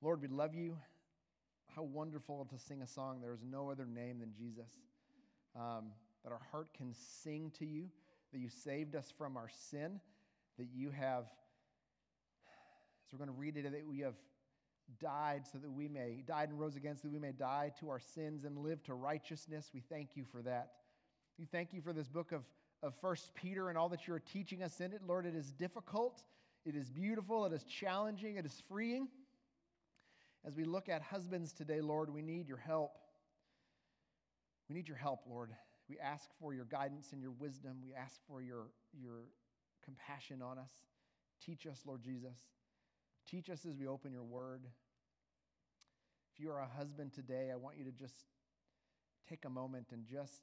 Lord, we love you. How wonderful to sing a song, There is no other name than Jesus. Um, that our heart can sing to you, that you saved us from our sin, that you have, as we're going to read it, that we have died so that we may, died and rose again so that we may die to our sins and live to righteousness. We thank you for that. We thank you for this book of, of First Peter and all that you're teaching us in it. Lord, it is difficult, it is beautiful, it is challenging, it is freeing. As we look at husbands today, Lord, we need your help. We need your help, Lord. We ask for your guidance and your wisdom. We ask for your, your compassion on us. Teach us, Lord Jesus. Teach us as we open your word. If you are a husband today, I want you to just take a moment and just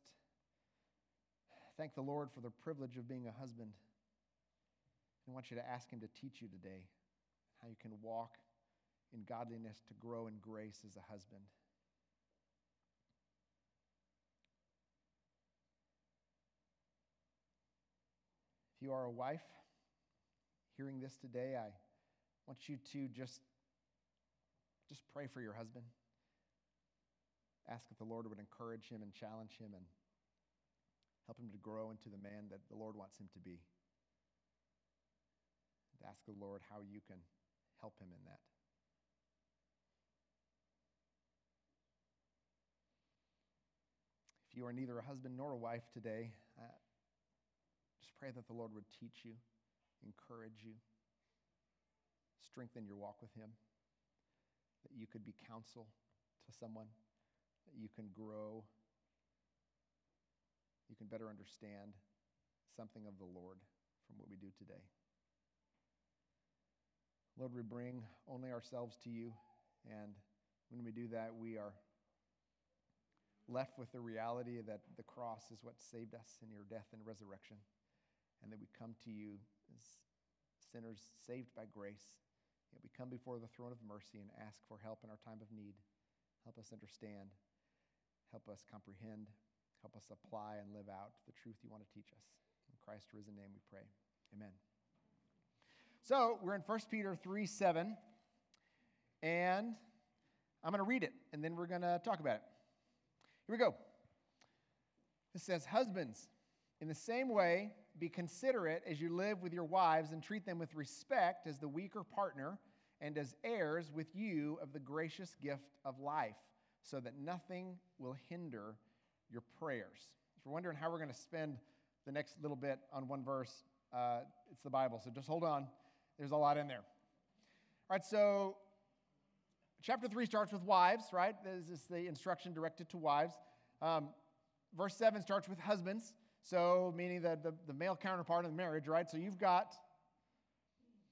thank the Lord for the privilege of being a husband. I want you to ask Him to teach you today how you can walk in godliness to grow in grace as a husband. If you are a wife hearing this today, I want you to just, just pray for your husband. Ask if the Lord would encourage him and challenge him and help him to grow into the man that the Lord wants him to be. And ask the Lord how you can help him in that. You are neither a husband nor a wife today, uh, just pray that the Lord would teach you, encourage you, strengthen your walk with Him, that you could be counsel to someone, that you can grow, you can better understand something of the Lord from what we do today. Lord, we bring only ourselves to you, and when we do that, we are left with the reality that the cross is what saved us in your death and resurrection, and that we come to you as sinners saved by grace. Yet we come before the throne of mercy and ask for help in our time of need. Help us understand, help us comprehend, help us apply and live out the truth you want to teach us. In Christ's risen name we pray. Amen. So we're in 1 Peter 3 7, and I'm going to read it, and then we're going to talk about it. Here we go. It says, Husbands, in the same way, be considerate as you live with your wives and treat them with respect as the weaker partner and as heirs with you of the gracious gift of life, so that nothing will hinder your prayers. If you're wondering how we're going to spend the next little bit on one verse, uh, it's the Bible, so just hold on. There's a lot in there. All right, so chapter 3 starts with wives, right? This is the instruction directed to wives. Um, verse 7 starts with husbands, so meaning the, the, the male counterpart of the marriage, right? So you've got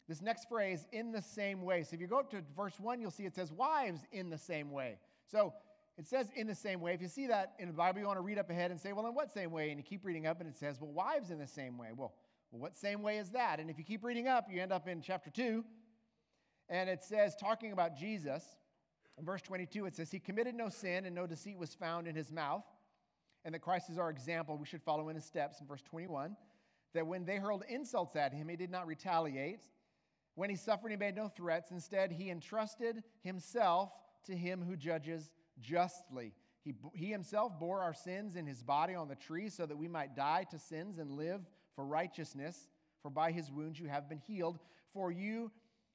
this next phrase, in the same way. So if you go up to verse 1, you'll see it says, wives in the same way. So it says in the same way. If you see that in the Bible, you want to read up ahead and say, well, in what same way? And you keep reading up and it says, well, wives in the same way. Well, well what same way is that? And if you keep reading up, you end up in chapter 2. And it says, talking about Jesus, in verse 22, it says, He committed no sin and no deceit was found in his mouth, and that Christ is our example. We should follow in his steps. In verse 21, that when they hurled insults at him, he did not retaliate. When he suffered, he made no threats. Instead, he entrusted himself to him who judges justly. He, he himself bore our sins in his body on the tree so that we might die to sins and live for righteousness. For by his wounds you have been healed. For you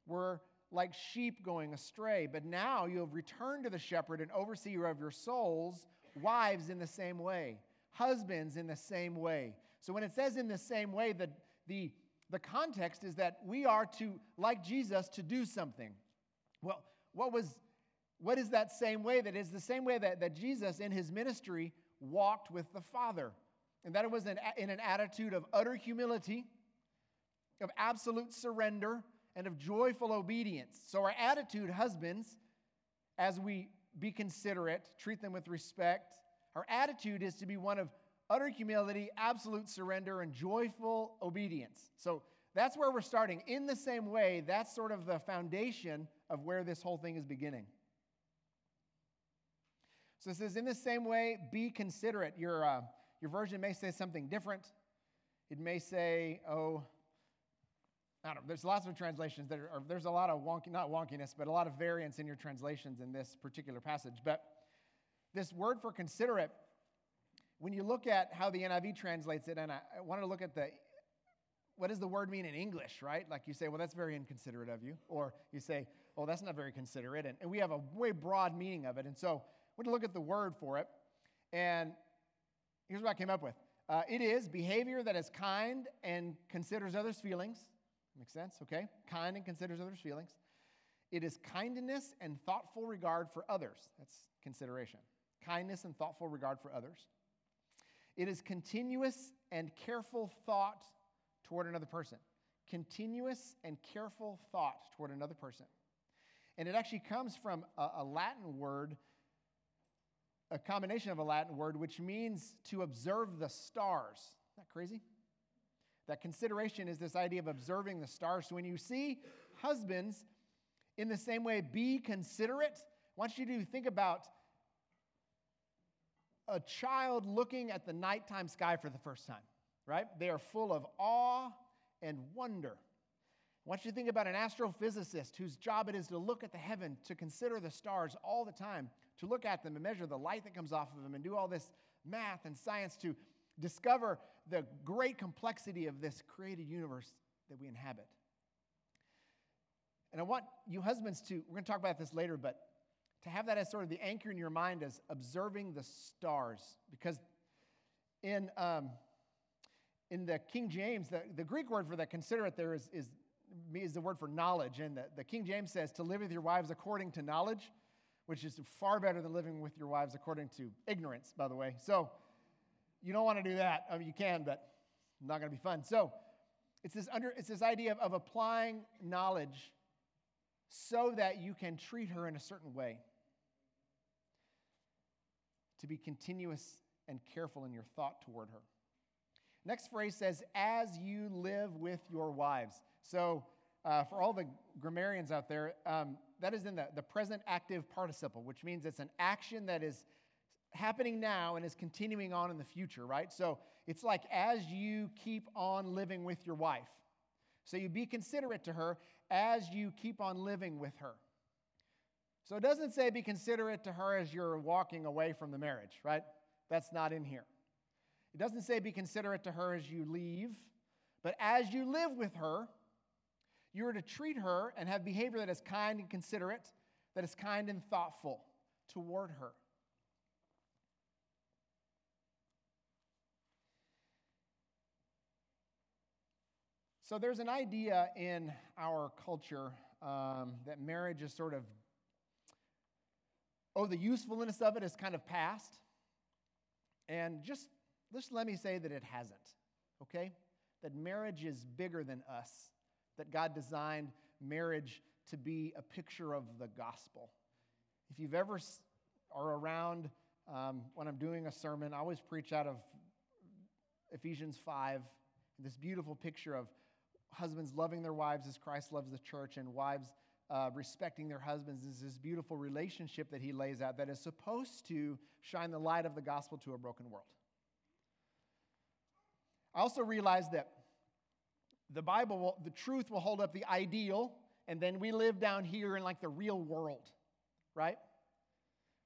were like sheep going astray, but now you have returned to the shepherd and overseer of your souls, wives in the same way, husbands in the same way. So when it says in the same way, the, the, the context is that we are to, like Jesus, to do something. Well, what was what is that same way? That is the same way that, that Jesus in his ministry walked with the Father. And that it was in an attitude of utter humility, of absolute surrender, and of joyful obedience. So, our attitude, husbands, as we be considerate, treat them with respect, our attitude is to be one of utter humility, absolute surrender, and joyful obedience. So, that's where we're starting. In the same way, that's sort of the foundation of where this whole thing is beginning. So it says, in the same way, be considerate. Your, uh, your version may say something different. It may say, oh, I don't know, there's lots of translations that are, there's a lot of wonky, not wonkiness, but a lot of variance in your translations in this particular passage. But this word for considerate, when you look at how the NIV translates it, and I, wanted to look at the, what does the word mean in English, right? Like you say, well, that's very inconsiderate of you. Or you say, oh, that's not very considerate. And, and we have a way broad meaning of it. And so we're to look at the word for it. And here's what I came up with uh, it is behavior that is kind and considers others' feelings Make sense? Okay? Kind and considers others' feelings. It is kindness and thoughtful regard for others. That's consideration. Kindness and thoughtful regard for others. It is continuous and careful thought toward another person. Continuous and careful thought toward another person. And it actually comes from a, a Latin word, a combination of a Latin word, which means to observe the stars. Isn't that crazy? That consideration is this idea of observing the stars. So when you see husbands in the same way, be considerate. I want you to think about a child looking at the nighttime sky for the first time, right? They are full of awe and wonder. I want you to think about an astrophysicist whose job it is to look at the heaven, to consider the stars all the time, to look at them and measure the light that comes off of them and do all this math and science to discover the great complexity of this created universe that we inhabit. And I want you husbands to, we're going to talk about this later, but to have that as sort of the anchor in your mind as observing the stars. Because in, um, in the King James, the, the Greek word for that, considerate there is, is, is the word for knowledge. And the, the King James says to live with your wives according to knowledge, which is far better than living with your wives according to ignorance, by the way. So, you don't want to do that. I mean, you can, but not going to be fun. So it's this, under, it's this idea of, of applying knowledge so that you can treat her in a certain way. To be continuous and careful in your thought toward her. Next phrase says, as you live with your wives. So, uh, for all the grammarians out there, um, that is in the, the present active participle, which means it's an action that is happening now and is continuing on in the future, right? So it's like as you keep on living with your wife. So you be considerate to her as you keep on living with her. So it doesn't say be considerate to her as you're walking away from the marriage, right? That's not in here. It doesn't say be considerate to her as you leave, but as you live with her, you are to treat her and have behavior that is kind and considerate, that is kind and thoughtful toward her. So there's an idea in our culture um, that marriage is sort of, oh, the usefulness of it is kind of past. And just, just let me say that it hasn't, okay? That marriage is bigger than us, that God designed marriage to be a picture of the gospel. If you've ever are around um, when I'm doing a sermon, I always preach out of Ephesians 5, this beautiful picture of husbands loving their wives as Christ loves the church, and wives uh, respecting their husbands is this beautiful relationship that he lays out that is supposed to shine the light of the gospel to a broken world. I also realize that the Bible, will, the truth will hold up the ideal, and then we live down here in like the real world, right?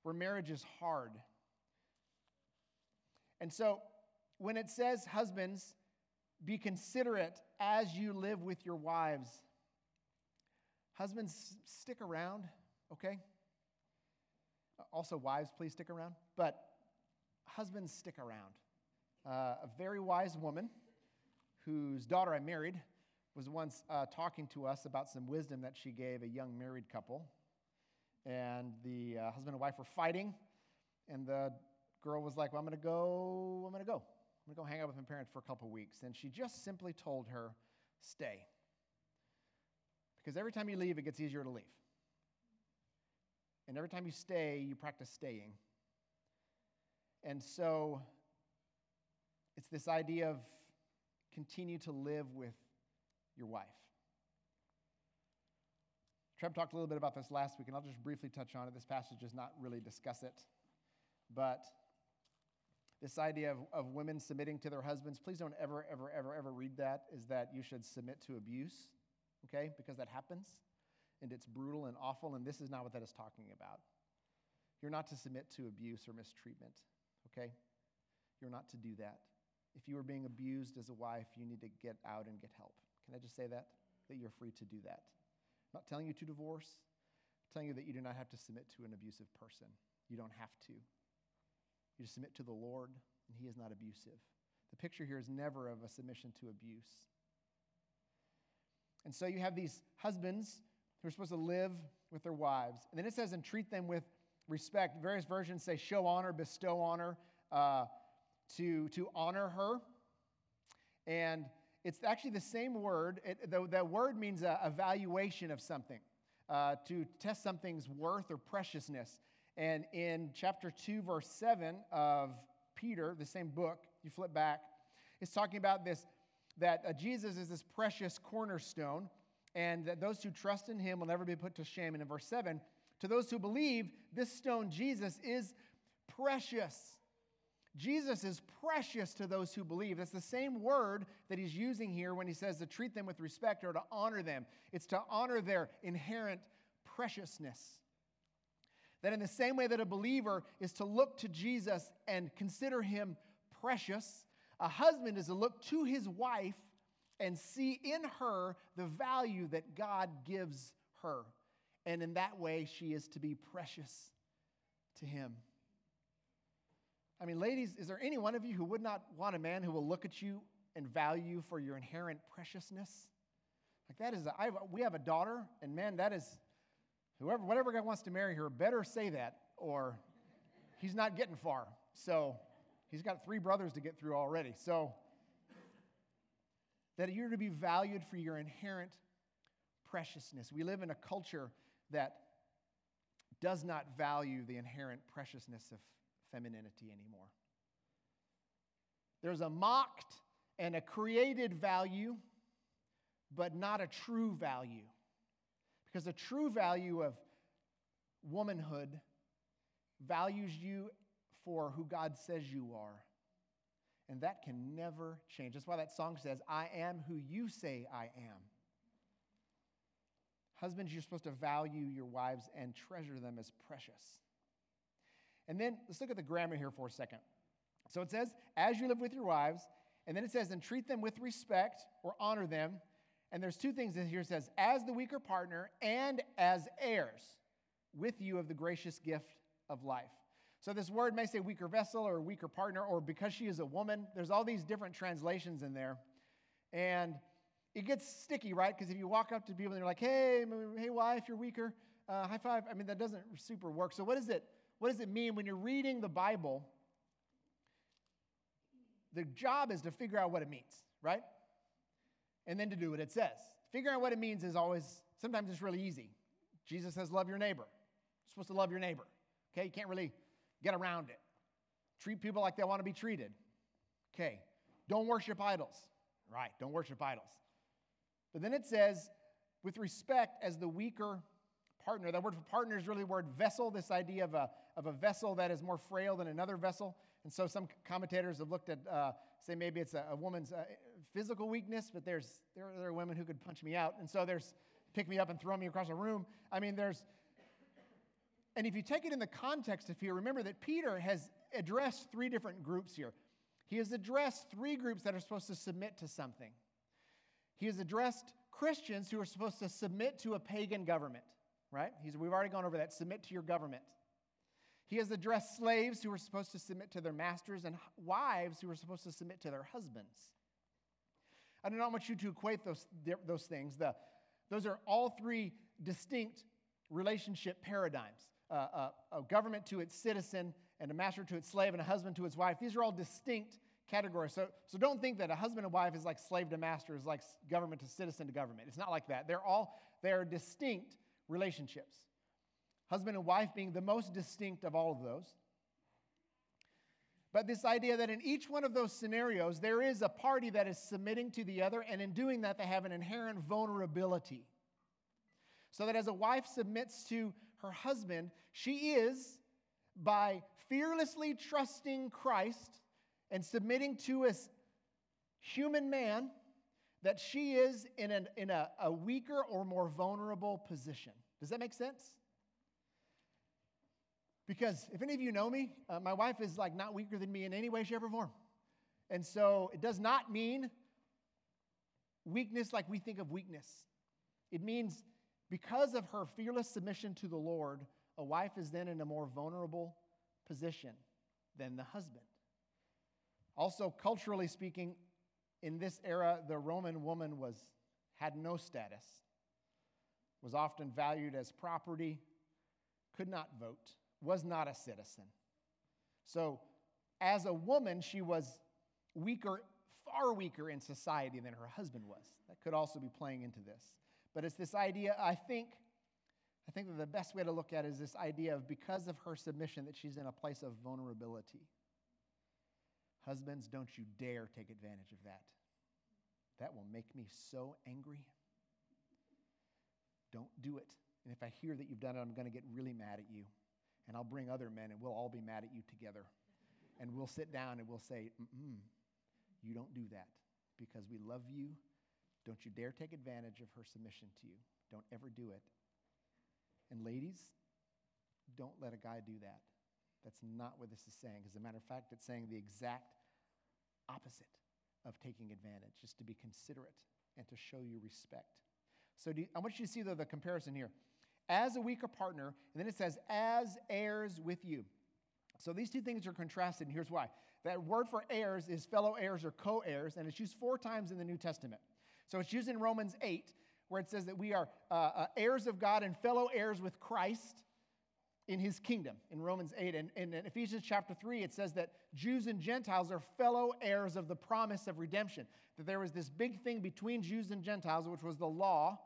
Where marriage is hard. And so when it says, husbands, be considerate as you live with your wives. Husbands, stick around, okay? Also, wives, please stick around. But husbands, stick around. Uh, a very wise woman whose daughter I married was once uh, talking to us about some wisdom that she gave a young married couple. And the uh, husband and wife were fighting, and the girl was like, Well, I'm going to go, I'm going to go. I'm going to go hang out with my parents for a couple weeks. And she just simply told her, stay. Because every time you leave, it gets easier to leave. And every time you stay, you practice staying. And so it's this idea of continue to live with your wife. Trev talked a little bit about this last week, and I'll just briefly touch on it. This passage does not really discuss it. But this idea of, of women submitting to their husbands, please don't ever, ever, ever, ever read that, is that you should submit to abuse. okay? Because that happens and it's brutal and awful, and this is not what that is talking about. You're not to submit to abuse or mistreatment, okay? You're not to do that. If you are being abused as a wife, you need to get out and get help. Can I just say that? That you're free to do that. I'm not telling you to divorce, I'm telling you that you do not have to submit to an abusive person. You don't have to. You just submit to the Lord, and He is not abusive. The picture here is never of a submission to abuse. And so you have these husbands who are supposed to live with their wives. And then it says, and treat them with respect. Various versions say show honor, bestow honor, uh, to, to honor her. And it's actually the same word. The, word means a evaluation of something, uh, to test something's worth or preciousness. And in chapter 2, verse 7 of Peter, the same book, you flip back, it's talking about this that uh, Jesus is this precious cornerstone, and that those who trust in him will never be put to shame. And in verse 7, to those who believe, this stone, Jesus, is precious. Jesus is precious to those who believe. That's the same word that he's using here when he says to treat them with respect or to honor them. It's to honor their inherent preciousness. That in the same way that a believer is to look to Jesus and consider him precious, a husband is to look to his wife and see in her the value that God gives her. And in that way, she is to be precious to him. I mean, ladies, is there any one of you who would not want a man who will look at you and value you for your inherent preciousness? Like that is, a, I, we have a daughter, and man, that is, whoever, whatever guy wants to marry her, better say that, or he's not getting far. So, He's got three brothers to get through already. So, that you're to be valued for your inherent preciousness. We live in a culture that does not value the inherent preciousness of femininity anymore. There's a mocked and a created value, but not a true value. Because the true value of womanhood values you for who God says you are. And that can never change. That's why that song says, I am who you say I am. Husbands, you're supposed to value your wives and treasure them as precious. And then let's look at the grammar here for a second. So it says, as you live with your wives, and then it says, and treat them with respect or honor them. And there's two things in here says, as the weaker partner and as heirs with you of the gracious gift of life. So this word may say weaker vessel or weaker partner or because she is a woman. There's all these different translations in there. And it gets sticky, right? Because if you walk up to people and they're like, hey, hey, wife, you're weaker, uh, high five. I mean, that doesn't super work. So what is it? What does it mean when you're reading the Bible? The job is to figure out what it means, right? And then to do what it says. Figuring out what it means is always, sometimes it's really easy. Jesus says, love your neighbor. You're supposed to love your neighbor. Okay, you can't really Get around it. Treat people like they want to be treated. Okay. Don't worship idols. Right. Don't worship idols. But then it says, with respect as the weaker partner. That word for partner is really the word vessel, this idea of a, of a vessel that is more frail than another vessel. And so some commentators have looked at, uh, say, maybe it's a, a woman's uh, physical weakness, but there's, there, there are women who could punch me out. And so there's pick me up and throw me across a room. I mean, there's, and if you take it in the context of here, remember that Peter has addressed three different groups here. He has addressed three groups that are supposed to submit to something. He has addressed Christians who are supposed to submit to a pagan government, right? He's, we've already gone over that. Submit to your government. He has addressed slaves who are supposed to submit to their masters and wives who are supposed to submit to their husbands. I do not want you to equate those, those things. The, those are all three distinct relationship paradigms a, a government to its citizen, and a master to its slave, and a husband to its wife. These are all distinct categories. So, so don't think that a husband and wife is like slave to master, is like government to citizen to government. It's not like that. They're all they are distinct relationships. Husband and wife being the most distinct of all of those. But this idea that in each one of those scenarios, there is a party that is submitting to the other, and in doing that, they have an inherent vulnerability. So that as a wife submits to her husband, she is, by fearlessly trusting Christ and submitting to a human man, that she is in, an, in a, a weaker or more vulnerable position. Does that make sense? Because if any of you know me, uh, my wife is like not weaker than me in any way, shape, or form. And so it does not mean weakness like we think of weakness. It means because of her fearless submission to the Lord, a wife is then in a more vulnerable position than the husband. Also, culturally speaking, in this era, the Roman woman was, had no status, was often valued as property, could not vote, was not a citizen. So, as a woman, she was weaker, far weaker in society than her husband was. That could also be playing into this. But it's this idea, I think, I think that the best way to look at it is this idea of because of her submission that she's in a place of vulnerability. Husbands, don't you dare take advantage of that. That will make me so angry. Don't do it. And if I hear that you've done it, I'm going to get really mad at you. And I'll bring other men and we'll all be mad at you together. And we'll sit down and we'll say, Mm-mm, you don't do that because we love you. Don't you dare take advantage of her submission to you. Don't ever do it. And ladies, don't let a guy do that. That's not what this is saying. As a matter of fact, it's saying the exact opposite of taking advantage, just to be considerate and to show you respect. So you, I want you to see though, the comparison here. As a weaker partner, and then it says, as heirs with you. So these two things are contrasted, and here's why. That word for heirs is fellow heirs or co heirs, and it's used four times in the New Testament. So it's used in Romans 8, where it says that we are uh, uh, heirs of God and fellow heirs with Christ in his kingdom in Romans 8. And, and in Ephesians chapter 3, it says that Jews and Gentiles are fellow heirs of the promise of redemption. That there was this big thing between Jews and Gentiles, which was the law,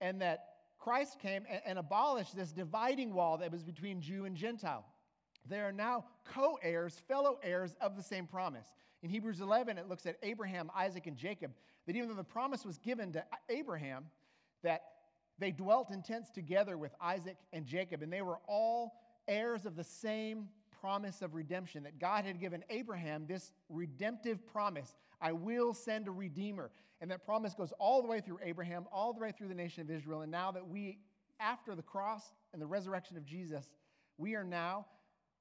and that Christ came and, and abolished this dividing wall that was between Jew and Gentile. They are now co heirs, fellow heirs of the same promise. In Hebrews 11, it looks at Abraham, Isaac, and Jacob, that even though the promise was given to Abraham, that they dwelt in tents together with Isaac and Jacob, and they were all heirs of the same promise of redemption that God had given Abraham this redemptive promise I will send a redeemer. And that promise goes all the way through Abraham, all the way through the nation of Israel. And now that we, after the cross and the resurrection of Jesus, we are now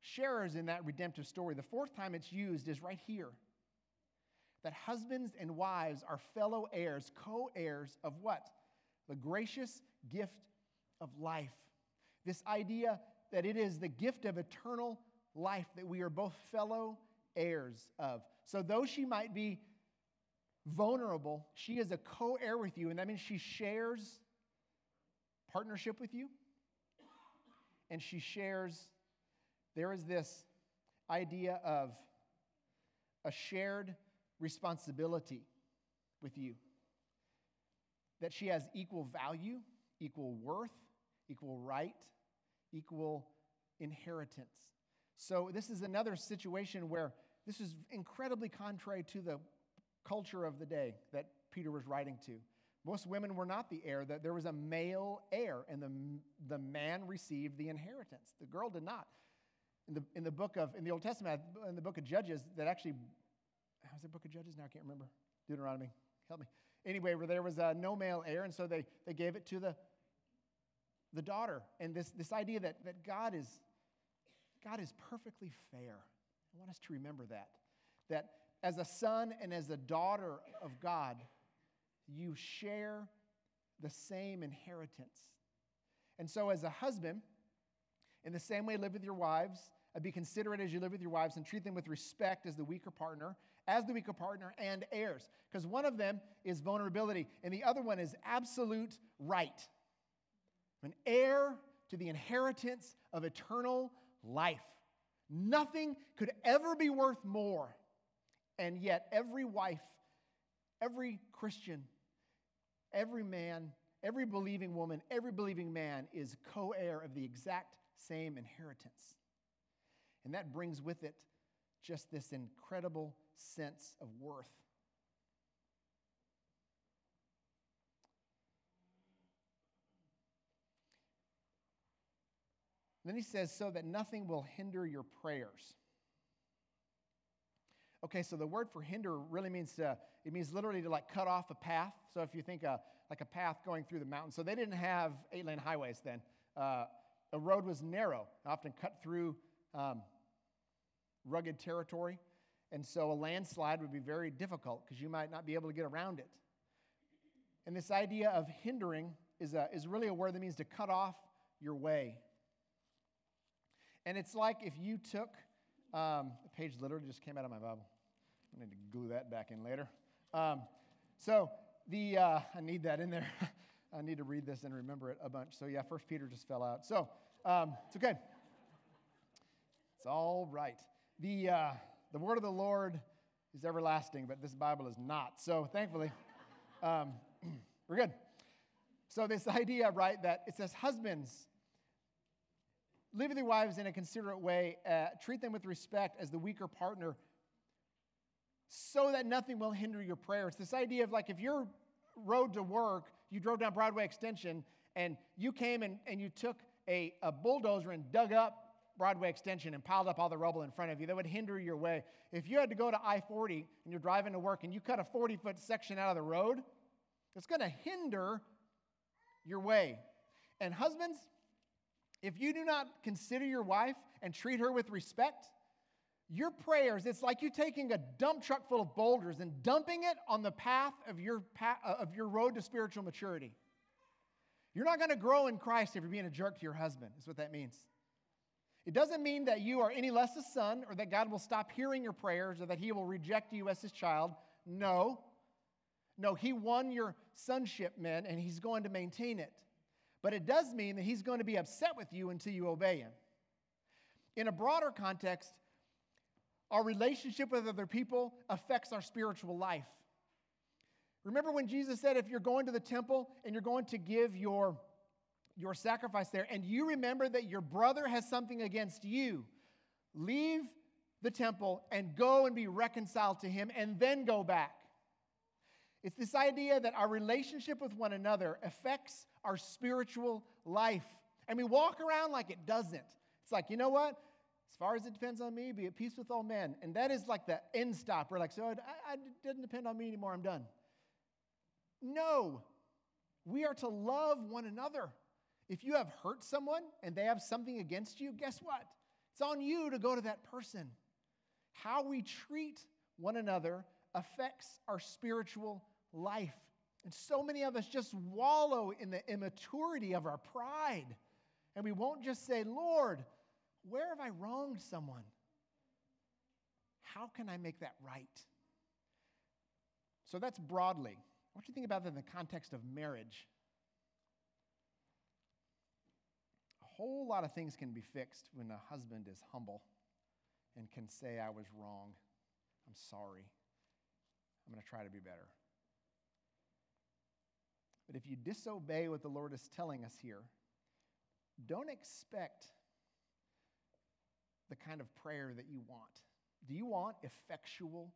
sharers in that redemptive story. The fourth time it's used is right here that husbands and wives are fellow heirs, co heirs of what? the gracious gift of life. This idea that it is the gift of eternal life that we are both fellow heirs of. So, though she might be vulnerable, she is a co heir with you, and that means she shares partnership with you. And she shares, there is this idea of a shared responsibility with you that she has equal value, equal worth, equal right, equal inheritance. So, this is another situation where this is incredibly contrary to the culture of the day that Peter was writing to. Most women were not the heir, that there was a male heir, and the, the man received the inheritance. The girl did not. In the, in the book of, in the Old Testament, in the book of Judges, that actually, how's the book of Judges now? I can't remember. Deuteronomy, help me anyway, where there was uh, no male heir, and so they, they gave it to the, the daughter. And this, this idea that, that God, is, God is perfectly fair. I want us to remember that. That as a son and as a daughter of God, you share the same inheritance. And so, as a husband, in the same way, live with your wives, uh, be considerate as you live with your wives, and treat them with respect as the weaker partner as the weaker partner and heirs. Because one of them is vulnerability, and the other one is absolute right. An heir to the inheritance of eternal life. Nothing could ever be worth more. And yet, every wife, every Christian, every man, every believing woman, every believing man is co heir of the exact same inheritance. And that brings with it just this incredible sense of worth. Then he says, so that nothing will hinder your prayers. Okay, so the word for hinder really means to, it means literally to like cut off a path. So if you think uh, like a path going through the mountain. So they didn't have eight lane highways then. Uh, a road was narrow, often cut through um, rugged territory. And so a landslide would be very difficult because you might not be able to get around it. And this idea of hindering is, a, is really a word that means to cut off your way. And it's like if you took, um, the page literally just came out of my Bible. I need to glue that back in later. Um, so the uh, I need that in there. I need to read this and remember it a bunch. So yeah, First Peter just fell out. So um, it's okay. It's all right. The uh, the word of the Lord is everlasting, but this Bible is not. So thankfully, um, we're good. So this idea, right, that it says husbands live with your wives in a considerate way, uh, treat them with respect as the weaker partner, so that nothing will hinder your prayer. It's this idea of like if your road to work, you drove down Broadway Extension and you came and, and you took a, a bulldozer and dug up Broadway Extension and piled up all the rubble in front of you, that would hinder your way. If you had to go to I 40 and you're driving to work and you cut a 40 foot section out of the road, it's going to hinder your way. And husbands, if you do not consider your wife and treat her with respect, your prayers, it's like you taking a dump truck full of boulders and dumping it on the path of your, path, uh, of your road to spiritual maturity. You're not going to grow in Christ if you're being a jerk to your husband, is what that means. It doesn't mean that you are any less a son or that God will stop hearing your prayers or that he will reject you as his child. No. No, he won your sonship, men, and he's going to maintain it. But it does mean that he's going to be upset with you until you obey him. In a broader context, our relationship with other people affects our spiritual life. Remember when Jesus said, if you're going to the temple and you're going to give your, your sacrifice there, and you remember that your brother has something against you, leave the temple and go and be reconciled to him, and then go back. It's this idea that our relationship with one another affects our spiritual life. And we walk around like it doesn't. It's like, you know what? As far as it depends on me, be at peace with all men. And that is like the end stop. We're like, so it, it doesn't depend on me anymore. I'm done. No, we are to love one another. If you have hurt someone and they have something against you, guess what? It's on you to go to that person. How we treat one another affects our spiritual life. And so many of us just wallow in the immaturity of our pride. And we won't just say, Lord, where have I wronged someone? How can I make that right? So that's broadly. What do you think about that in the context of marriage? A whole lot of things can be fixed when a husband is humble and can say, I was wrong. I'm sorry. I'm going to try to be better. But if you disobey what the Lord is telling us here, don't expect the kind of prayer that you want. Do you want effectual,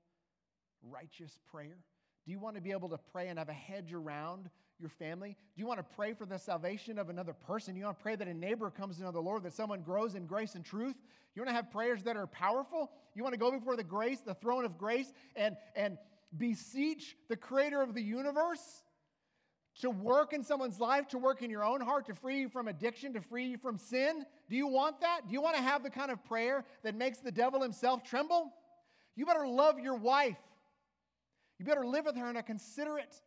righteous prayer? Do you want to be able to pray and have a hedge around your family? Do you want to pray for the salvation of another person? You want to pray that a neighbor comes to know the Lord, that someone grows in grace and truth? You want to have prayers that are powerful? You want to go before the grace, the throne of grace, and, and beseech the creator of the universe to work in someone's life, to work in your own heart, to free you from addiction, to free you from sin? Do you want that? Do you want to have the kind of prayer that makes the devil himself tremble? You better love your wife. You better live with her in a considerate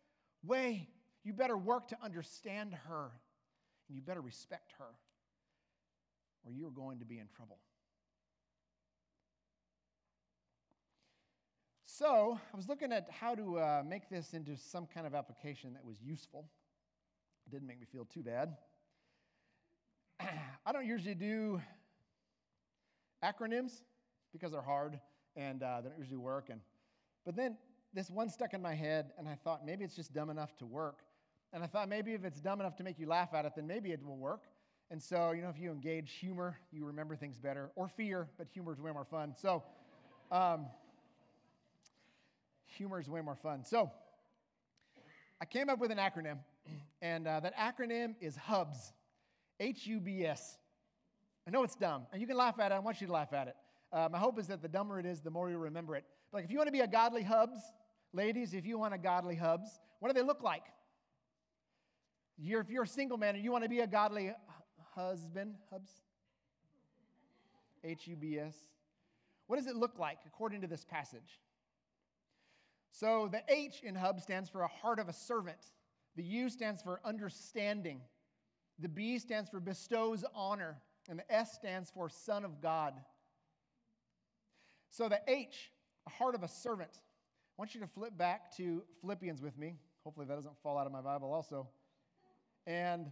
way. You better work to understand her. And you better respect her, or you're going to be in trouble. So I was looking at how to uh, make this into some kind of application that was useful. It didn't make me feel too bad. I don't usually do acronyms because they're hard and uh, they don't usually work. And, but then this one stuck in my head, and I thought maybe it's just dumb enough to work. And I thought maybe if it's dumb enough to make you laugh at it, then maybe it will work. And so, you know, if you engage humor, you remember things better, or fear, but humor is way more fun. So, um, humor is way more fun. So, I came up with an acronym, and uh, that acronym is HUBS. H U B S. I know it's dumb, and you can laugh at it. I want you to laugh at it. Uh, my hope is that the dumber it is, the more you'll remember it. But like if you want to be a godly hubs, ladies, if you want a godly hubs, what do they look like? You're, if you're a single man and you want to be a godly husband, hubs, H U B S, what does it look like according to this passage? So the H in hub stands for a heart of a servant. The U stands for understanding. The B stands for bestows honor. And the S stands for son of God. So the H, a heart of a servant. I want you to flip back to Philippians with me. Hopefully that doesn't fall out of my Bible also. And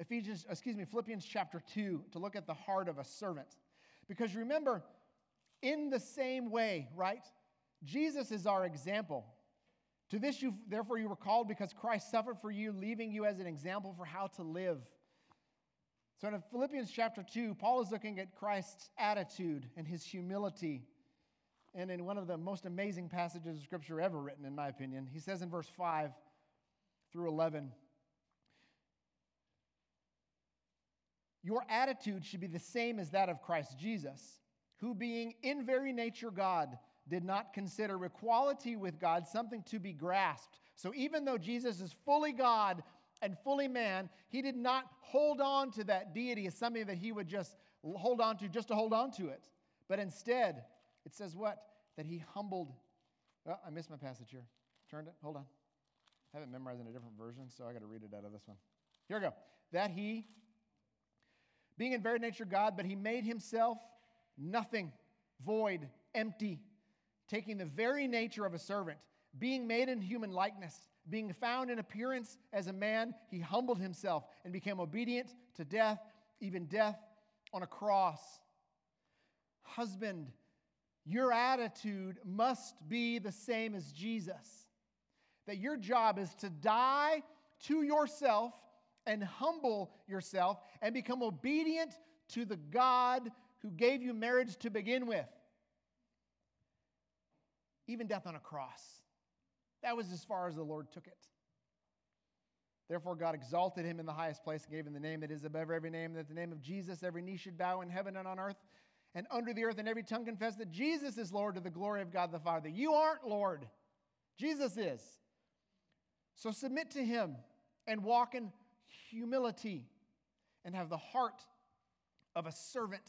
Ephesians, excuse me, Philippians chapter 2 to look at the heart of a servant. Because remember, in the same way, right? Jesus is our example. To this you therefore you were called because Christ suffered for you, leaving you as an example for how to live. So in Philippians chapter 2, Paul is looking at Christ's attitude and his humility. And in one of the most amazing passages of scripture ever written, in my opinion, he says in verse 5 through 11, Your attitude should be the same as that of Christ Jesus, who being in very nature God, did not consider equality with God something to be grasped. So even though Jesus is fully God and fully man, he did not hold on to that deity as something that he would just hold on to just to hold on to it. But instead, it says what? That he humbled. Oh, I missed my passage here. Turned it. Hold on. I have it memorized in a different version, so I got to read it out of this one. Here we go. That he being in very nature God, but he made himself nothing, void, empty, taking the very nature of a servant, being made in human likeness, being found in appearance as a man, he humbled himself and became obedient to death, even death on a cross. Husband, your attitude must be the same as Jesus. That your job is to die to yourself and humble yourself and become obedient to the God who gave you marriage to begin with. Even death on a cross. That was as far as the Lord took it. Therefore, God exalted him in the highest place and gave him the name that is above every name, that the name of Jesus every knee should bow in heaven and on earth and under the earth, and every tongue confess that Jesus is Lord to the glory of God the Father. You aren't Lord, Jesus is. So submit to him and walk in humility and have the heart of a servant.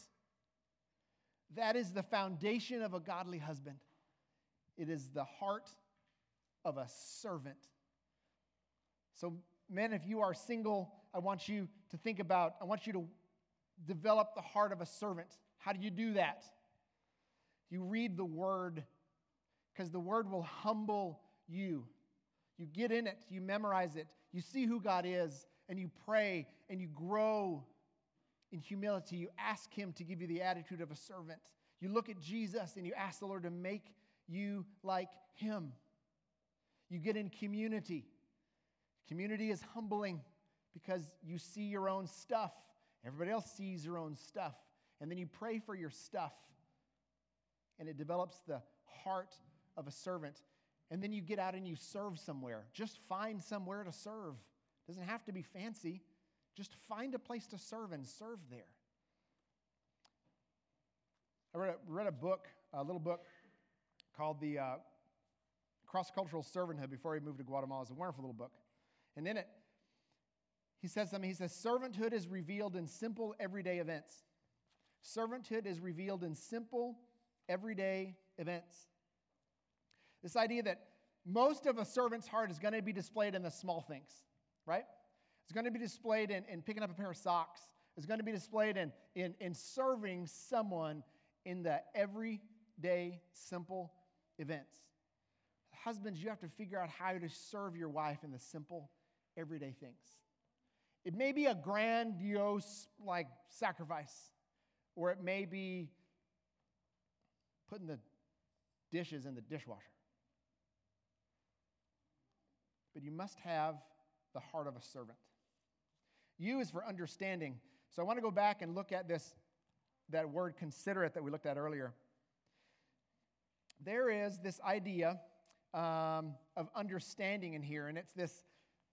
That is the foundation of a godly husband. It is the heart of a servant. So, men, if you are single, I want you to think about, I want you to develop the heart of a servant. How do you do that? You read the word, because the word will humble you. You get in it, you memorize it, you see who God is, and you pray and you grow in humility. You ask Him to give you the attitude of a servant. You look at Jesus and you ask the Lord to make you like Him. You get in community. Community is humbling because you see your own stuff. Everybody else sees your own stuff. And then you pray for your stuff. And it develops the heart of a servant. And then you get out and you serve somewhere. Just find somewhere to serve. Doesn't have to be fancy. Just find a place to serve and serve there. I read a, read a book, a little book called the uh, Cross Cultural Servanthood before he moved to Guatemala. It's a wonderful little book. And in it, he says something. He says, Servanthood is revealed in simple, everyday events. Servanthood is revealed in simple, everyday events. This idea that most of a servant's heart is going to be displayed in the small things right? It's going to be displayed in, in picking up a pair of socks. It's going to be displayed in, in, in serving someone in the everyday, simple events. Husbands, you have to figure out how to serve your wife in the simple, everyday things. It may be a grandiose, like, sacrifice, or it may be putting the dishes in the dishwasher. But you must have the heart of a servant. U is for understanding. So I want to go back and look at this, that word considerate that we looked at earlier. There is this idea um, of understanding in here, and it's this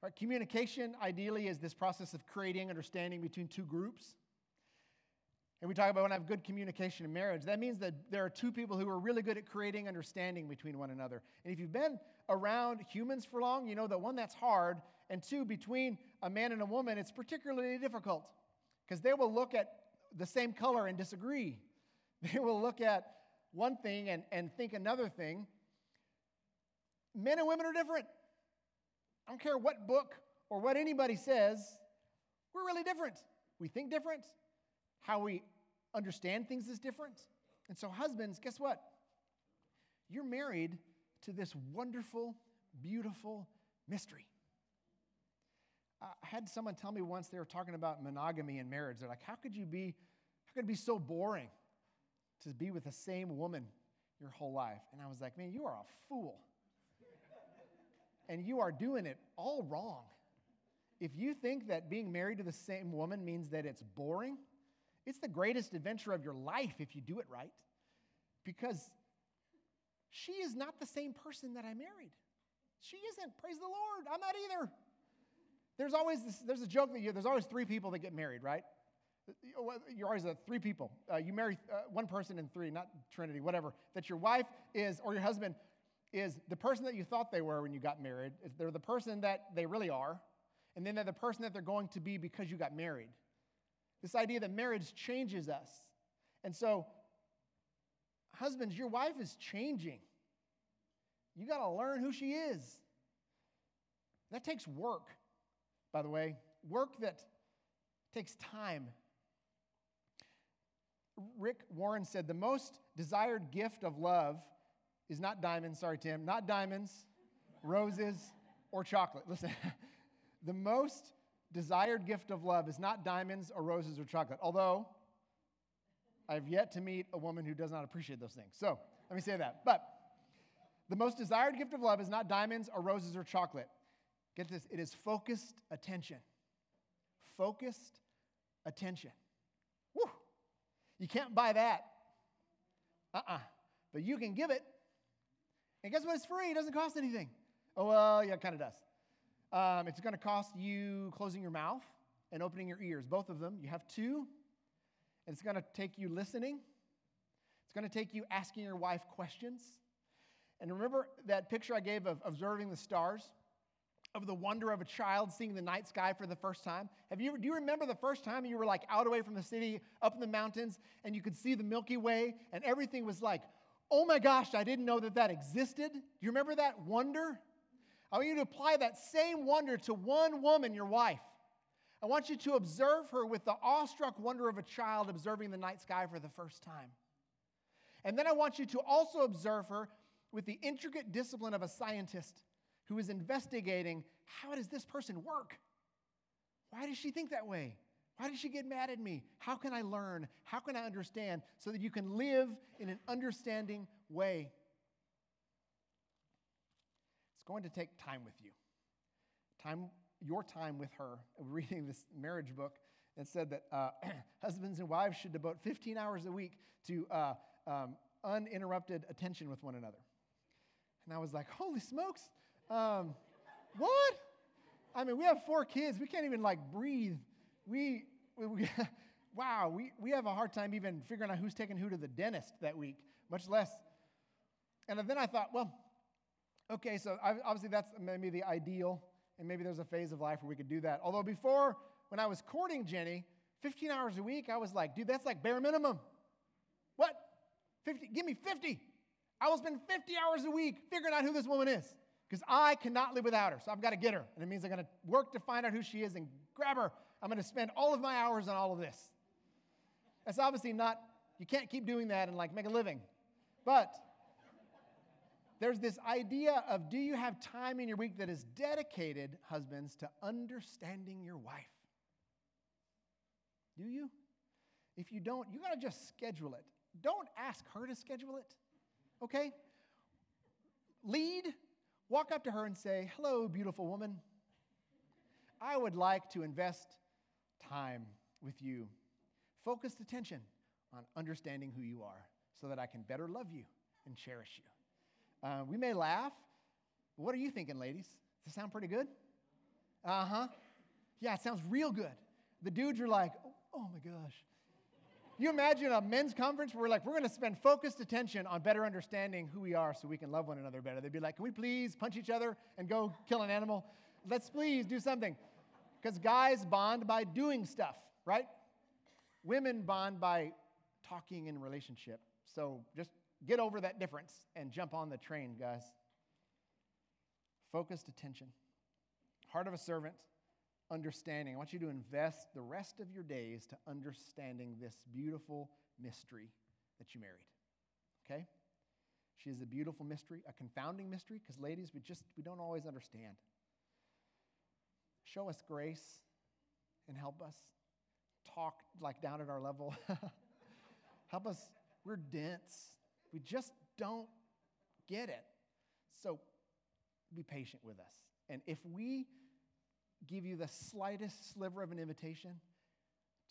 right, communication, ideally, is this process of creating understanding between two groups. And we talk about when I have good communication in marriage. That means that there are two people who are really good at creating understanding between one another. And if you've been around humans for long, you know that one, that's hard, and two, between a man and a woman, it's particularly difficult because they will look at the same color and disagree. They will look at one thing and, and think another thing. Men and women are different. I don't care what book or what anybody says, we're really different. We think different. How we understand things is different. And so, husbands, guess what? You're married to this wonderful, beautiful mystery. I had someone tell me once they were talking about monogamy in marriage. They're like, how could you be, how could it be so boring to be with the same woman your whole life? And I was like, man, you are a fool. and you are doing it all wrong. If you think that being married to the same woman means that it's boring, it's the greatest adventure of your life if you do it right. Because she is not the same person that I married. She isn't. Praise the Lord. I'm not either. There's always this, there's a joke that you, there's always three people that get married, right? You're always a three people. Uh, you marry uh, one person in three, not Trinity, whatever. That your wife is, or your husband is the person that you thought they were when you got married. They're the person that they really are. And then they're the person that they're going to be because you got married. This idea that marriage changes us. And so, husbands, your wife is changing. You got to learn who she is. That takes work by the way, work that takes time. Rick Warren said the most desired gift of love is not diamonds, sorry, Tim, not diamonds, roses, or chocolate. Listen, the most desired gift of love is not diamonds or roses or chocolate, although I've yet to meet a woman who does not appreciate those things. So let me say that. But the most desired gift of love is not diamonds or roses or chocolate. Get this, it is focused attention. Focused attention. You can't buy that. Uh uh-uh. uh But you can give it. And guess what? It's free, it doesn't cost anything. Oh, well, yeah, it kind of does. Um, it's going to cost you closing your mouth and opening your ears, both of them. You have two. And it's going to take you listening. It's going to take you asking your wife questions. And remember that picture I gave of observing the stars? Of the wonder of a child seeing the night sky for the first time? Have you, do you remember the first time you were like out away from the city, up in the mountains, and you could see the Milky Way, and everything was like, oh my gosh, I didn't know that that existed? Do you remember that wonder? I want you to apply that same wonder to one woman, your wife. I want you to observe her with the awestruck wonder of a child observing the night sky for the first time. And then I want you to also observe her with the intricate discipline of a scientist who is investigating how does this person work? Why does she think that way? Why does she get mad at me? How can I learn? How can I understand so that you can live in an understanding way? It's going to take time with you. Time, your time with her. Reading this marriage book, it said that uh, husbands and wives should devote 15 hours a week to uh, um, uninterrupted attention with one another. And I was like, holy smokes, um, what? I mean, we have four kids. We can't even like breathe. We, we, we wow, we, we have a hard time even figuring out who's taking who to the dentist that week, much less. And then I thought, well, okay, so obviously that's maybe the ideal, and maybe there's a phase of life where we could do that. Although before, when I was courting Jenny, 15 hours a week, I was like, dude, that's like bare minimum. What? 50? Give me 50. I will spend 50 hours a week figuring out who this woman is because I cannot live without her. So I've got to get her. And it means I'm going to work to find out who she is and grab her. I'm going to spend all of my hours on all of this. That's obviously not, you can't keep doing that and like make a living. But there's this idea of do you have time in your week that is dedicated, husbands, to understanding your wife? Do you? If you don't, you got to just schedule it. Don't ask her to schedule it, okay? Lead walk up to her and say, Hello, beautiful woman. I would like to invest time with you. Focused attention on understanding who you are so that I can better love you and cherish you. Uh, we may laugh. What are you thinking, ladies? Does it sound pretty good? Uh huh. Yeah, it sounds real good. The dudes are like, oh, oh my gosh. You imagine a men's conference where we're like, we're going to spend focused attention on better understanding who we are so we can love one another better. They'd be like, can we please punch each other and go kill an animal? Let's please do something. Because guys bond by doing stuff, right? Women bond by talking in relationship. So just get over that difference and jump on the train, guys. Focused attention. Heart of a servant understanding. I want you to invest the rest of your days to understanding this beautiful mystery that you married. Okay? She is a beautiful mystery, a confounding mystery, because ladies, we just we don't always understand. Show us grace and help us talk like down at our level. help us. We're dense. We just don't get it. So be patient with us. And if we give you the slightest sliver of an invitation,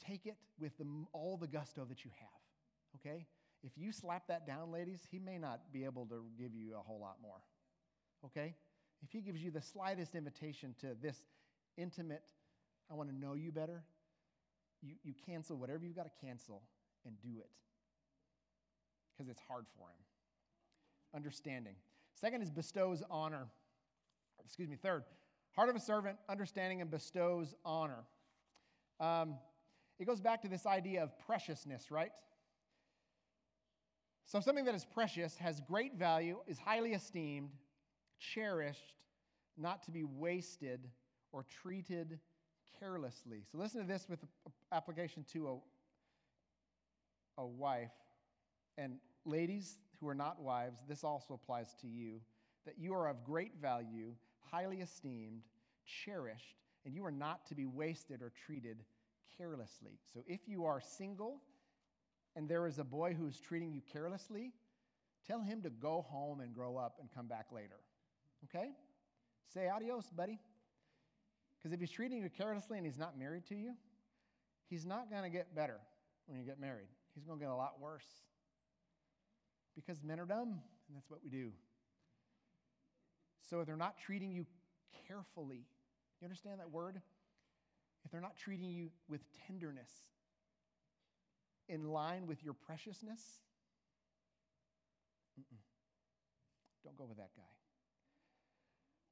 take it with the, all the gusto that you have, okay? If you slap that down, ladies, he may not be able to give you a whole lot more, okay? If he gives you the slightest invitation to this intimate, I want to know you better, you, you cancel whatever you've got to cancel and do it because it's hard for him. Understanding. Second is bestows honor. Excuse me. Third, Heart of a servant, understanding and bestows honor. Um, it goes back to this idea of preciousness, right? So, something that is precious, has great value, is highly esteemed, cherished, not to be wasted or treated carelessly. So, listen to this with application to a, a wife. And, ladies who are not wives, this also applies to you that you are of great value, highly esteemed, cherished, and you are not to be wasted or treated carelessly. So if you are single and there is a boy who is treating you carelessly, tell him to go home and grow up and come back later. Okay? Say adios, buddy. Because if he's treating you carelessly and he's not married to you, he's not going to get better when you get married. He's going to get a lot worse. Because men are dumb, and that's what we do. So if they're not treating you carefully, you understand that word? If they're not treating you with tenderness, in line with your preciousness, mm-mm. don't go with that guy.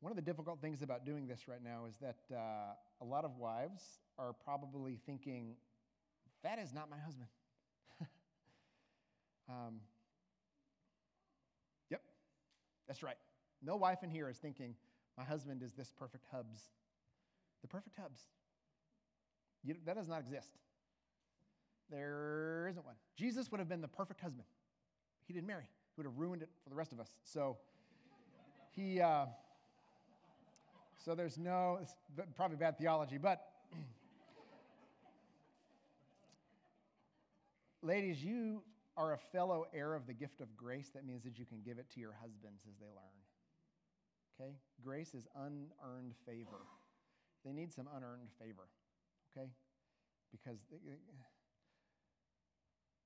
One of the difficult things about doing this right now is that uh, a lot of wives are probably thinking, that is not my husband. um, yep, that's right. No wife in here is thinking, my husband is this perfect hubs. The perfect hubs. You, that does not exist. There isn't one. Jesus would have been the perfect husband. He didn't marry, he would have ruined it for the rest of us. So, he, uh, so there's no, probably bad theology, but ladies, you are a fellow heir of the gift of grace. That means that you can give it to your husbands as they learn. Okay? Grace is unearned favor. They need some unearned favor, okay? Because they,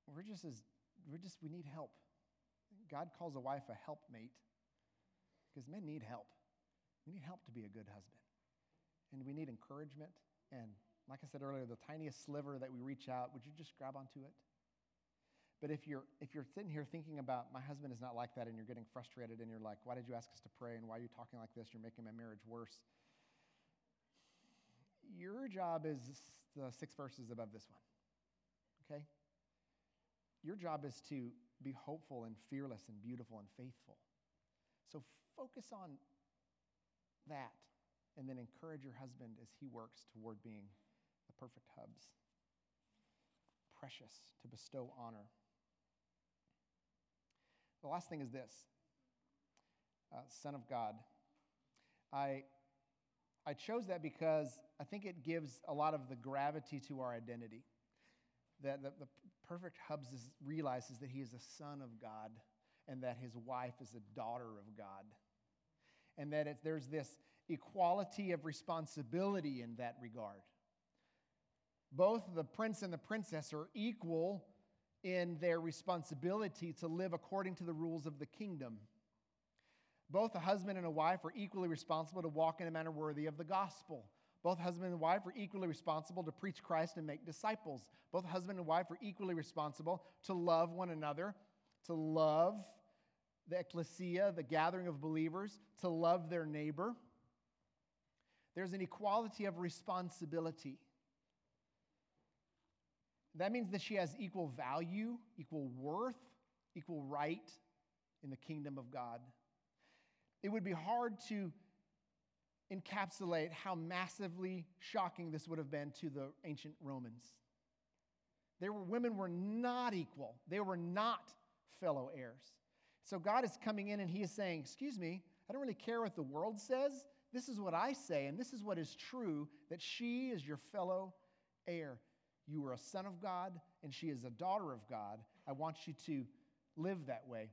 we're just as, we're just, we need help. God calls a wife a helpmate because men need help. We need help to be a good husband. And we need encouragement. And like I said earlier, the tiniest sliver that we reach out, would you just grab onto it? But if you're, if you're sitting here thinking about, my husband is not like that, and you're getting frustrated, and you're like, why did you ask us to pray, and why are you talking like this? You're making my marriage worse. Your job is the six verses above this one, okay? Your job is to be hopeful and fearless and beautiful and faithful. So focus on that, and then encourage your husband as he works toward being the perfect hubs. Precious to bestow honor. The last thing is this uh, Son of God. I, I chose that because I think it gives a lot of the gravity to our identity. That the, the perfect Hubs is, realizes that he is a son of God and that his wife is a daughter of God. And that there's this equality of responsibility in that regard. Both the prince and the princess are equal in their responsibility to live according to the rules of the kingdom. Both a husband and a wife are equally responsible to walk in a manner worthy of the gospel. Both husband and wife are equally responsible to preach Christ and make disciples. Both husband and wife are equally responsible to love one another, to love the ecclesia, the gathering of believers, to love their neighbor. There's an equality of responsibility. That means that she has equal value, equal worth, equal right in the kingdom of God. It would be hard to encapsulate how massively shocking this would have been to the ancient Romans. There were, women were not equal, they were not fellow heirs. So God is coming in and He is saying, Excuse me, I don't really care what the world says. This is what I say, and this is what is true that she is your fellow heir. You are a son of God, and she is a daughter of God. I want you to live that way.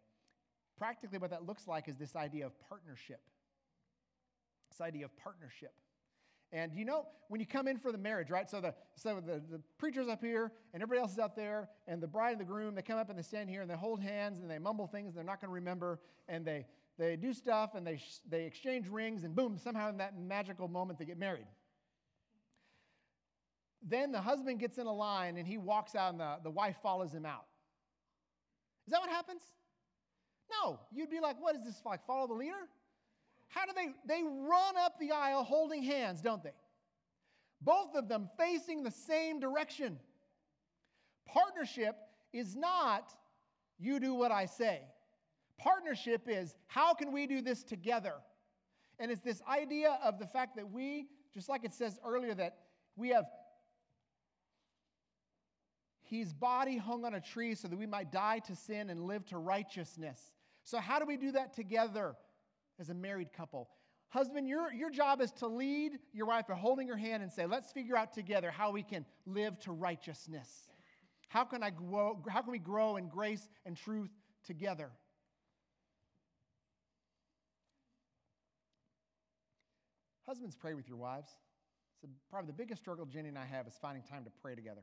Practically, what that looks like is this idea of partnership. This idea of partnership. And you know, when you come in for the marriage, right? So the so the, the preacher's up here and everybody else is out there, and the bride and the groom, they come up and they stand here and they hold hands and they mumble things they're not going to remember, and they they do stuff and they they exchange rings, and boom, somehow in that magical moment they get married. Then the husband gets in a line and he walks out and the, the wife follows him out. Is that what happens? No. You'd be like, what is this like? Follow the leader? How do they? They run up the aisle holding hands, don't they? Both of them facing the same direction. Partnership is not you do what I say. Partnership is how can we do this together? And it's this idea of the fact that we, just like it says earlier, that we have his body hung on a tree so that we might die to sin and live to righteousness. So, how do we do that together? as a married couple. Husband, your, your job is to lead your wife by holding her hand and say, let's figure out together how we can live to righteousness. How can, I grow, how can we grow in grace and truth together? Husbands, pray with your wives. So probably the biggest struggle Jenny and I have is finding time to pray together.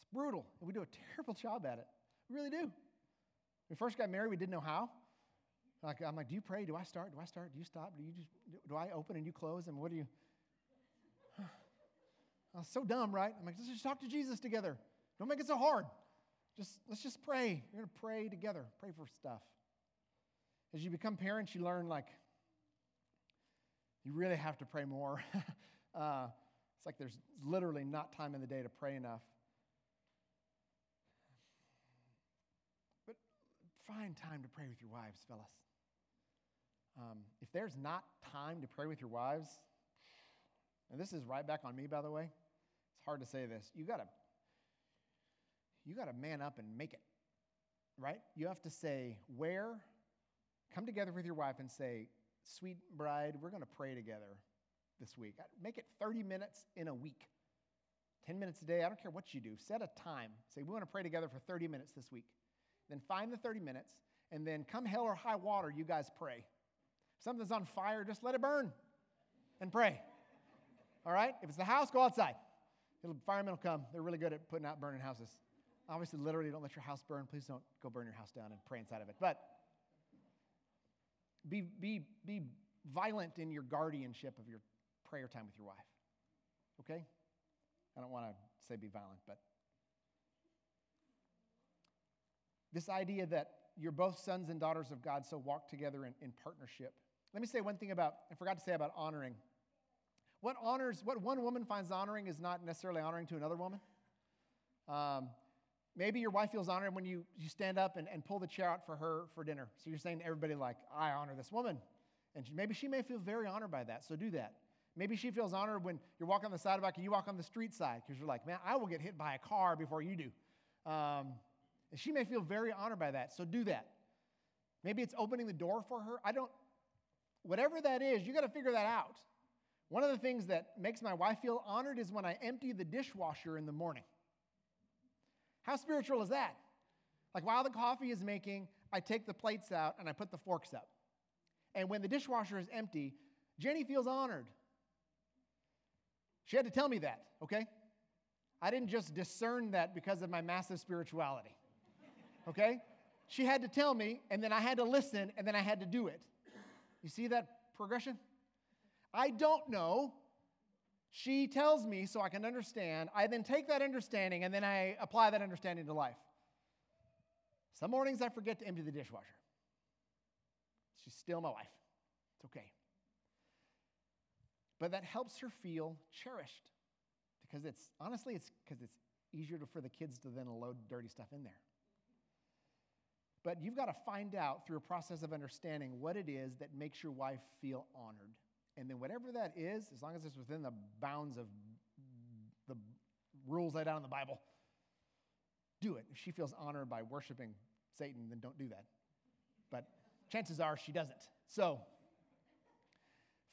It's brutal, and we do a terrible job at it. We really do. When we first got married, we didn't know how. Like, I'm like, do you pray? Do I start? Do I start? Do you stop? Do you just do I open and you close? And what do you? I was so dumb, right? I'm like, let's just talk to Jesus together. Don't make it so hard. Just let's just pray. You're gonna pray together. Pray for stuff. As you become parents, you learn like you really have to pray more. uh, it's like there's literally not time in the day to pray enough. But find time to pray with your wives, fellas. Um, if there's not time to pray with your wives, and this is right back on me, by the way, it's hard to say this. You gotta, you gotta man up and make it, right? You have to say where, come together with your wife and say, sweet bride, we're gonna pray together this week. Make it 30 minutes in a week. 10 minutes a day, I don't care what you do. Set a time. Say, we want to pray together for 30 minutes this week. Then find the 30 minutes, and then come hell or high water, you guys pray If something's on fire, just let it burn and pray. All right? If it's the house, go outside. It'll, firemen will come. They're really good at putting out burning houses. Obviously, literally, don't let your house burn. Please don't go burn your house down and pray inside of it. But be, be, be violent in your guardianship of your prayer time with your wife. Okay? I don't want to say be violent, but this idea that you're both sons and daughters of God, so walk together in, in partnership. Let me say one thing about, I forgot to say about honoring. What honors, what one woman finds honoring is not necessarily honoring to another woman. Um, maybe your wife feels honored when you, you stand up and, and pull the chair out for her for dinner. So you're saying to everybody, like, I honor this woman. And she, maybe she may feel very honored by that, so do that. Maybe she feels honored when you're walking on the sidewalk and you walk on the street side because you're like, man, I will get hit by a car before you do. Um, and she may feel very honored by that, so do that. Maybe it's opening the door for her. I don't, Whatever that is, you got to figure that out. One of the things that makes my wife feel honored is when I empty the dishwasher in the morning. How spiritual is that? Like while the coffee is making, I take the plates out and I put the forks up. And when the dishwasher is empty, Jenny feels honored. She had to tell me that, okay? I didn't just discern that because of my massive spirituality, okay? She had to tell me, and then I had to listen, and then I had to do it. You see that progression? I don't know She tells me so I can understand. I then take that understanding and then I apply that understanding to life. Some mornings I forget to empty the dishwasher. She's still my wife. It's okay. But that helps her feel cherished because it's honestly it's because it's easier for the kids to then load dirty stuff in there. But you've got to find out through a process of understanding what it is that makes your wife feel honored. And then, whatever that is, as long as it's within the bounds of the rules laid out in the Bible, do it. If she feels honored by worshiping Satan, then don't do that. But chances are she doesn't. So,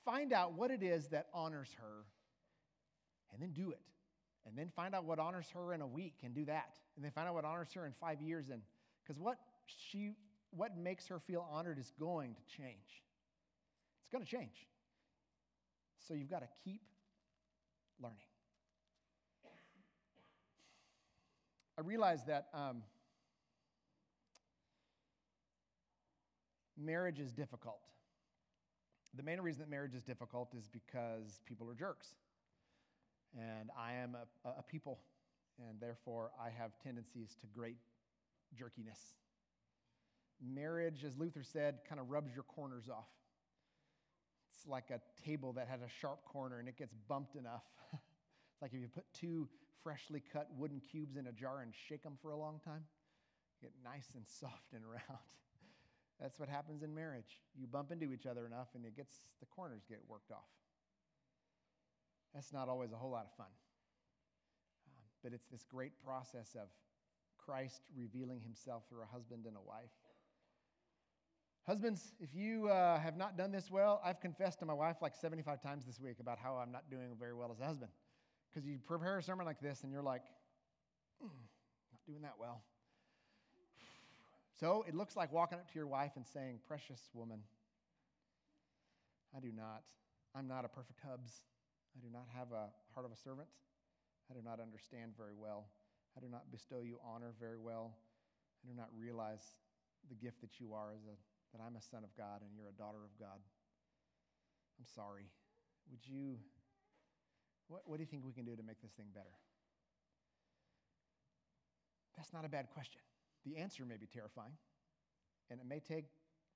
find out what it is that honors her and then do it. And then find out what honors her in a week and do that. And then find out what honors her in five years and because what she what makes her feel honored is going to change. It's going to change. So you've got to keep learning. I realize that um, marriage is difficult. The main reason that marriage is difficult is because people are jerks. And I am a, a people, and therefore I have tendencies to great jerkiness. Marriage, as Luther said, kind of rubs your corners off. It's like a table that has a sharp corner and it gets bumped enough. it's like if you put two freshly cut wooden cubes in a jar and shake them for a long time, get nice and soft and round. That's what happens in marriage. You bump into each other enough and it gets the corners get worked off. That's not always a whole lot of fun. Um, but it's this great process of Christ revealing himself through a husband and a wife. Husbands, if you uh, have not done this well, I've confessed to my wife like 75 times this week about how I'm not doing very well as a husband. Because you prepare a sermon like this and you're like, mm, not doing that well. So it looks like walking up to your wife and saying, Precious woman, I do not. I'm not a perfect hubs. I do not have a heart of a servant. I do not understand very well. I do not bestow you honor very well. I do not realize the gift that you are as a that I'm a son of God and you're a daughter of God. I'm sorry. Would you, what, what do you think we can do to make this thing better? That's not a bad question. The answer may be terrifying, and it may take,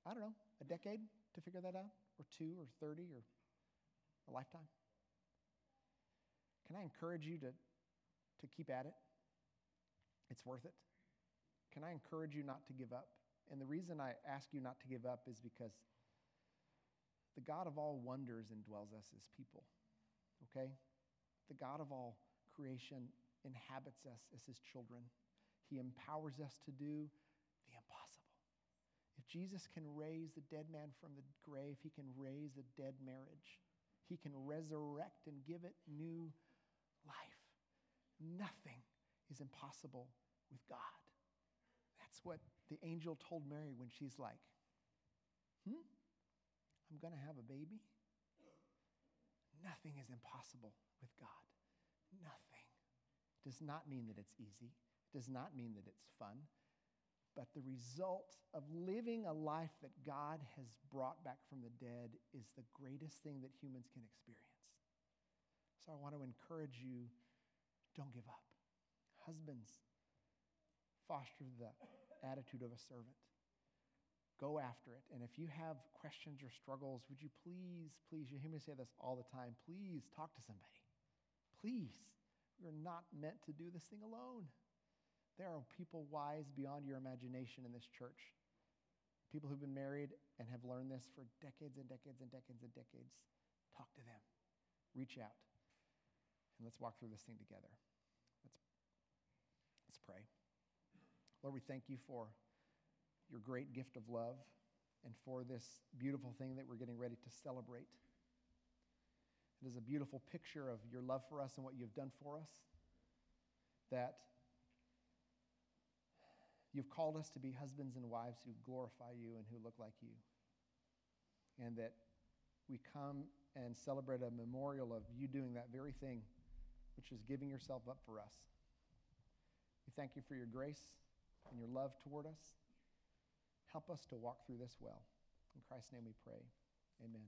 I don't know, a decade to figure that out, or two, or 30, or a lifetime. Can I encourage you to, to keep at it? It's worth it. Can I encourage you not to give up? And the reason I ask you not to give up is because the God of all wonders indwells us as people, okay? The God of all creation inhabits us as his children. He empowers us to do the impossible. If Jesus can raise the dead man from the grave, he can raise a dead marriage. He can resurrect and give it new life. Nothing is impossible with God. That's what the angel told Mary when she's like, Hmm? I'm going to have a baby? Nothing is impossible with God. Nothing. Does not mean that it's easy, does not mean that it's fun, but the result of living a life that God has brought back from the dead is the greatest thing that humans can experience. So I want to encourage you don't give up. Husbands, foster the attitude of a servant. Go after it. And if you have questions or struggles, would you please, please, you hear me say this all the time, please talk to somebody. Please. You're not meant to do this thing alone. There are people wise beyond your imagination in this church. People who've been married and have learned this for decades and decades and decades and decades. Talk to them. Reach out. And let's walk through this thing together. Let's, let's pray. Lord, we thank you for your great gift of love and for this beautiful thing that we're getting ready to celebrate. It is a beautiful picture of your love for us and what you've done for us. That you've called us to be husbands and wives who glorify you and who look like you. And that we come and celebrate a memorial of you doing that very thing, which is giving yourself up for us. We thank you for your grace and your love toward us. Help us to walk through this well. In Christ's name we pray. Amen.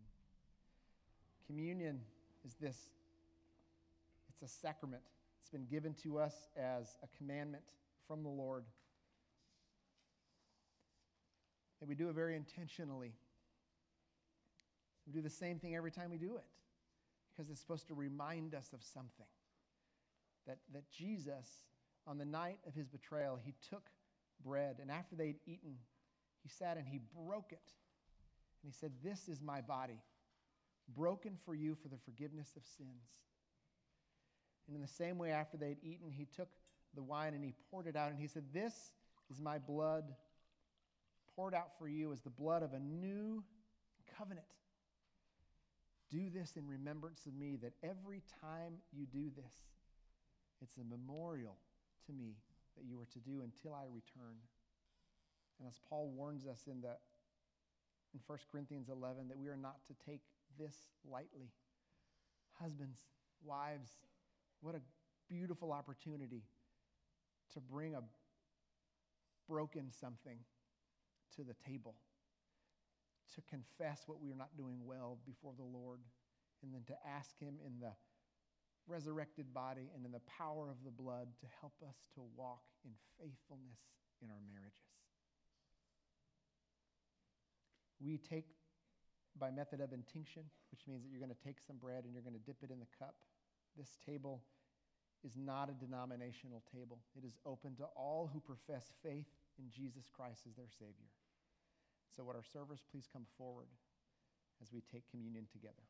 Communion is this it's a sacrament. It's been given to us as a commandment from the Lord. And we do it very intentionally. We do the same thing every time we do it because it's supposed to remind us of something. That, that Jesus, on the night of his betrayal, he took bread, and after they'd eaten, he sat and he broke it. And he said, This is my body, broken for you for the forgiveness of sins. And in the same way, after they'd eaten, he took the wine and he poured it out, and he said, This is my blood poured out for you as the blood of a new covenant. Do this in remembrance of me, that every time you do this, it's a memorial to me that you are to do until I return. And as Paul warns us in, the, in 1 Corinthians 11, that we are not to take this lightly. Husbands, wives, what a beautiful opportunity to bring a broken something to the table, to confess what we are not doing well before the Lord, and then to ask Him in the resurrected body and in the power of the blood to help us to walk in faithfulness in our marriages. We take by method of intinction, which means that you're going to take some bread and you're going to dip it in the cup. This table is not a denominational table, it is open to all who profess faith in Jesus Christ as their Savior. So, would our servers please come forward as we take communion together?